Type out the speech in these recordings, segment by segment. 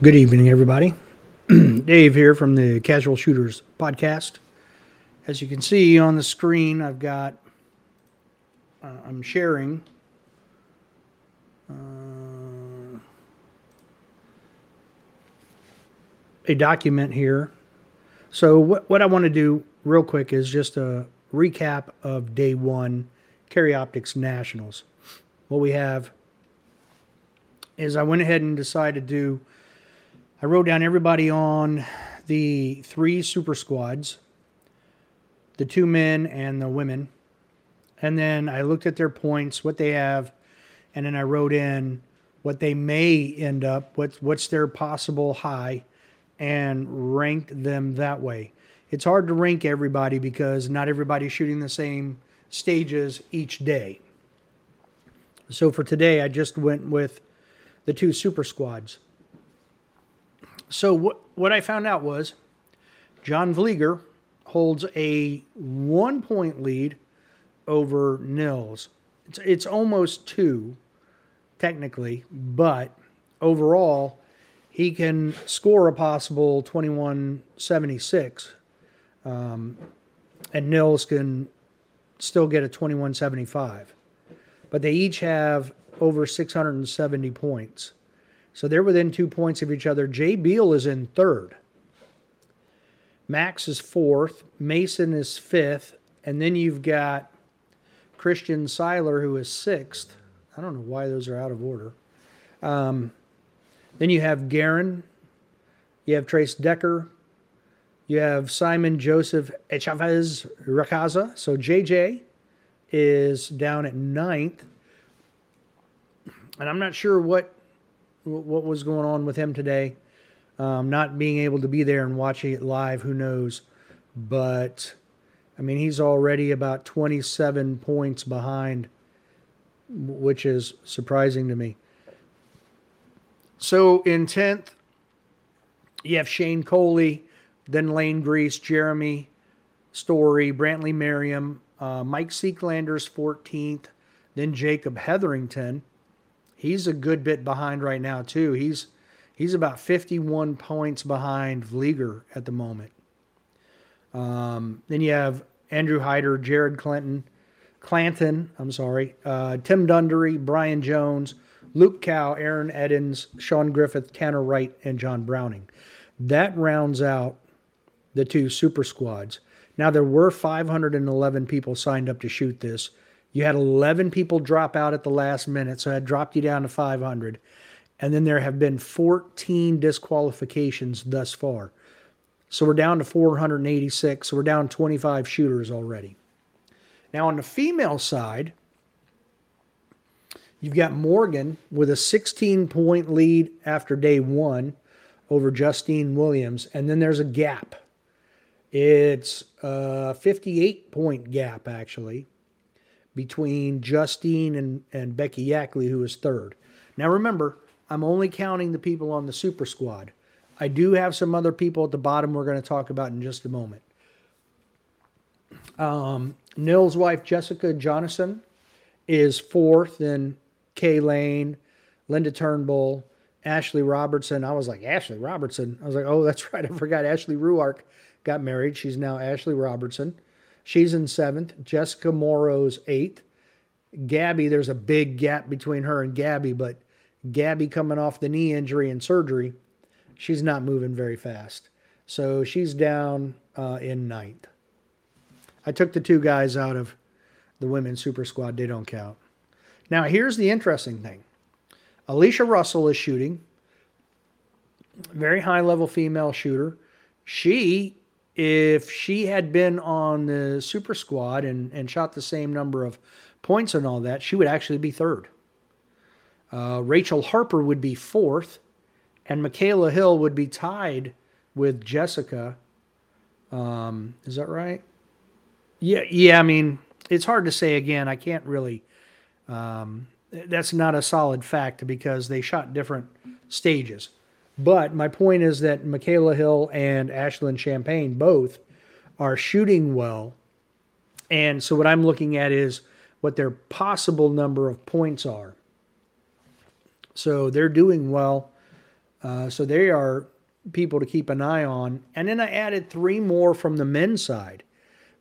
Good evening, everybody. Dave here from the Casual Shooters podcast. As you can see on the screen, I've got, uh, I'm sharing uh, a document here. So, what, what I want to do real quick is just a recap of day one Carry Optics Nationals. What we have is I went ahead and decided to I wrote down everybody on the three super squads, the two men and the women. And then I looked at their points, what they have, and then I wrote in what they may end up, what's what's their possible high, and ranked them that way. It's hard to rank everybody because not everybody's shooting the same stages each day. So for today, I just went with the two super squads. So what what I found out was John Vlieger holds a one point lead over Nils. It's it's almost two, technically, but overall he can score a possible 2176 um, and Nils can still get a 2175 but they each have over 670 points so they're within two points of each other. Jay Beal is in third. Max is fourth. Mason is fifth. And then you've got Christian Sailer, who is sixth. I don't know why those are out of order. Um, then you have Garin. You have Trace Decker. You have Simon Joseph Echavez Racaza. So JJ is down at ninth. And I'm not sure what what was going on with him today. Um, not being able to be there and watching it live, who knows? But I mean, he's already about 27 points behind, which is surprising to me. So in 10th, you have Shane Coley, then Lane Grease, Jeremy Story, Brantley Merriam, uh, Mike Seeklander's 14th, then Jacob Hetherington he's a good bit behind right now too. He's he's about 51 points behind Vlieger at the moment. Um, then you have Andrew Hyder, Jared Clinton, Clanton, I'm sorry, uh, Tim Dundery, Brian Jones, Luke Cow, Aaron Edens, Sean Griffith, Tanner Wright, and John Browning. That rounds out the two super squads. Now, there were 511 people signed up to shoot this. You had 11 people drop out at the last minute, so I dropped you down to 500. And then there have been 14 disqualifications thus far. So we're down to 486. So we're down 25 shooters already. Now, on the female side, you've got Morgan with a 16 point lead after day one over Justine Williams. And then there's a gap. It's a 58 point gap, actually between Justine and, and Becky Yackley, who is third. Now remember, I'm only counting the people on the super squad. I do have some other people at the bottom we're going to talk about in just a moment. Um, Nils' wife, Jessica Jonasson, is fourth, then Kay Lane, Linda Turnbull, Ashley Robertson. I was like, Ashley Robertson. I was like, oh, that's right. I forgot Ashley Ruark got married. She's now Ashley Robertson. She's in seventh. Jessica Morrow's eighth. Gabby, there's a big gap between her and Gabby, but Gabby coming off the knee injury and surgery, she's not moving very fast. So she's down uh, in ninth. I took the two guys out of the women's super squad. They don't count. Now, here's the interesting thing Alicia Russell is shooting, very high level female shooter. She if she had been on the super squad and, and shot the same number of points and all that, she would actually be third. Uh, Rachel Harper would be fourth, and Michaela Hill would be tied with Jessica. Um, is that right? Yeah, yeah. I mean, it's hard to say again. I can't really. Um, that's not a solid fact because they shot different stages. But my point is that Michaela Hill and Ashlyn Champagne both are shooting well. And so what I'm looking at is what their possible number of points are. So they're doing well. Uh, so they are people to keep an eye on. And then I added three more from the men's side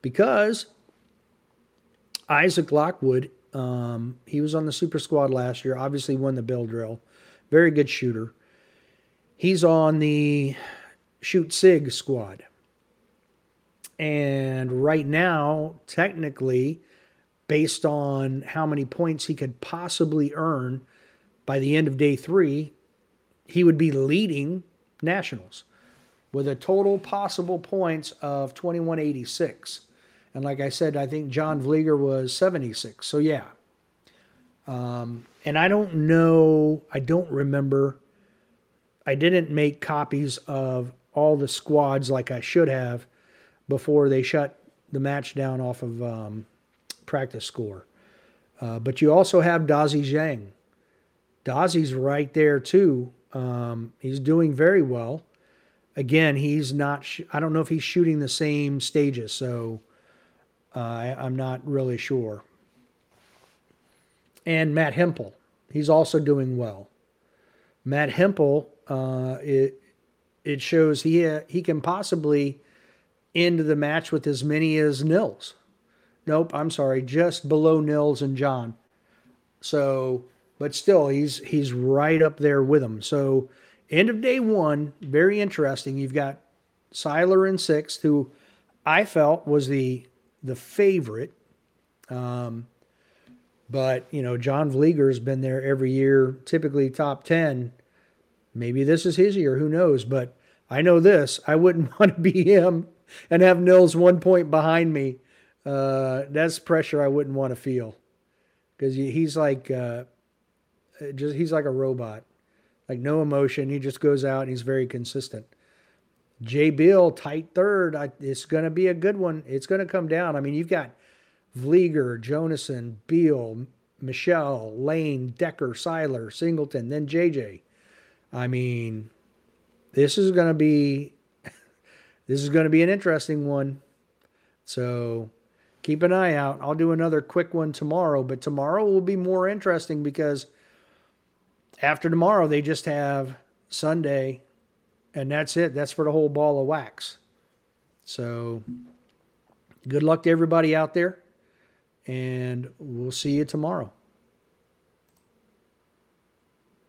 because Isaac Lockwood, um, he was on the super squad last year, obviously won the bill drill, very good shooter. He's on the shoot SIG squad. And right now, technically, based on how many points he could possibly earn by the end of day three, he would be leading nationals with a total possible points of 2186. And like I said, I think John Vlieger was 76. So yeah. Um, and I don't know, I don't remember. I didn't make copies of all the squads like I should have before they shut the match down off of um, PractiScore. Uh, but you also have Dazi Zhang. Dazi's right there too. Um, he's doing very well. Again, he's not. Sh- I don't know if he's shooting the same stages, so uh, I, I'm not really sure. And Matt Hempel, he's also doing well. Matt Hempel, uh, it it shows he uh, he can possibly end the match with as many as Nils. Nope, I'm sorry, just below Nils and John. So, but still, he's he's right up there with them. So, end of day one, very interesting. You've got Sailer in sixth, who I felt was the the favorite. Um, but you know, John Vlieger's been there every year, typically top ten. Maybe this is his year. Who knows? But I know this: I wouldn't want to be him and have Nils one point behind me uh, that's pressure I wouldn't want to feel because he's like uh, just he's like a robot, like no emotion. He just goes out and he's very consistent. Jay Beal tight third. I, it's going to be a good one. It's going to come down. I mean, you've got Vlieger, Jonasson, Beal, Michel, Lane, Decker, Sailer, Singleton, then JJ. I mean, this is going to be this is going to be an interesting one. So keep an eye out. I'll do another quick one tomorrow, but tomorrow will be more interesting because after tomorrow they just have Sunday and that's it. That's for the whole ball of wax. So good luck to everybody out there and we'll see you tomorrow.